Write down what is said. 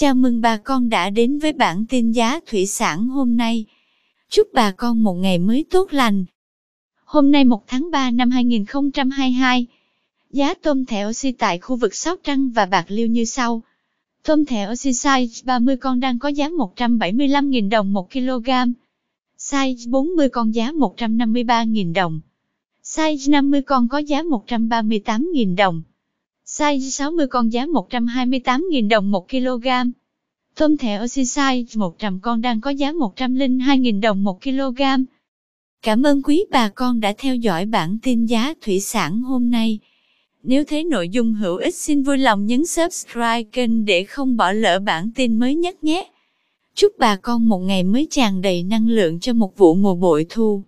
Chào mừng bà con đã đến với bản tin giá thủy sản hôm nay. Chúc bà con một ngày mới tốt lành. Hôm nay 1 tháng 3 năm 2022, giá tôm thẻ oxy tại khu vực Sóc Trăng và Bạc Liêu như sau. Tôm thẻ oxy size 30 con đang có giá 175.000 đồng 1 kg. Size 40 con giá 153.000 đồng. Size 50 con có giá 138.000 đồng. Size 60 con giá 128.000 đồng 1 kg. Tôm thẻ oxy size 100 con đang có giá 102.000 đồng 1 kg. Cảm ơn quý bà con đã theo dõi bản tin giá thủy sản hôm nay. Nếu thấy nội dung hữu ích, xin vui lòng nhấn subscribe kênh để không bỏ lỡ bản tin mới nhất nhé. Chúc bà con một ngày mới tràn đầy năng lượng cho một vụ mùa bội thu.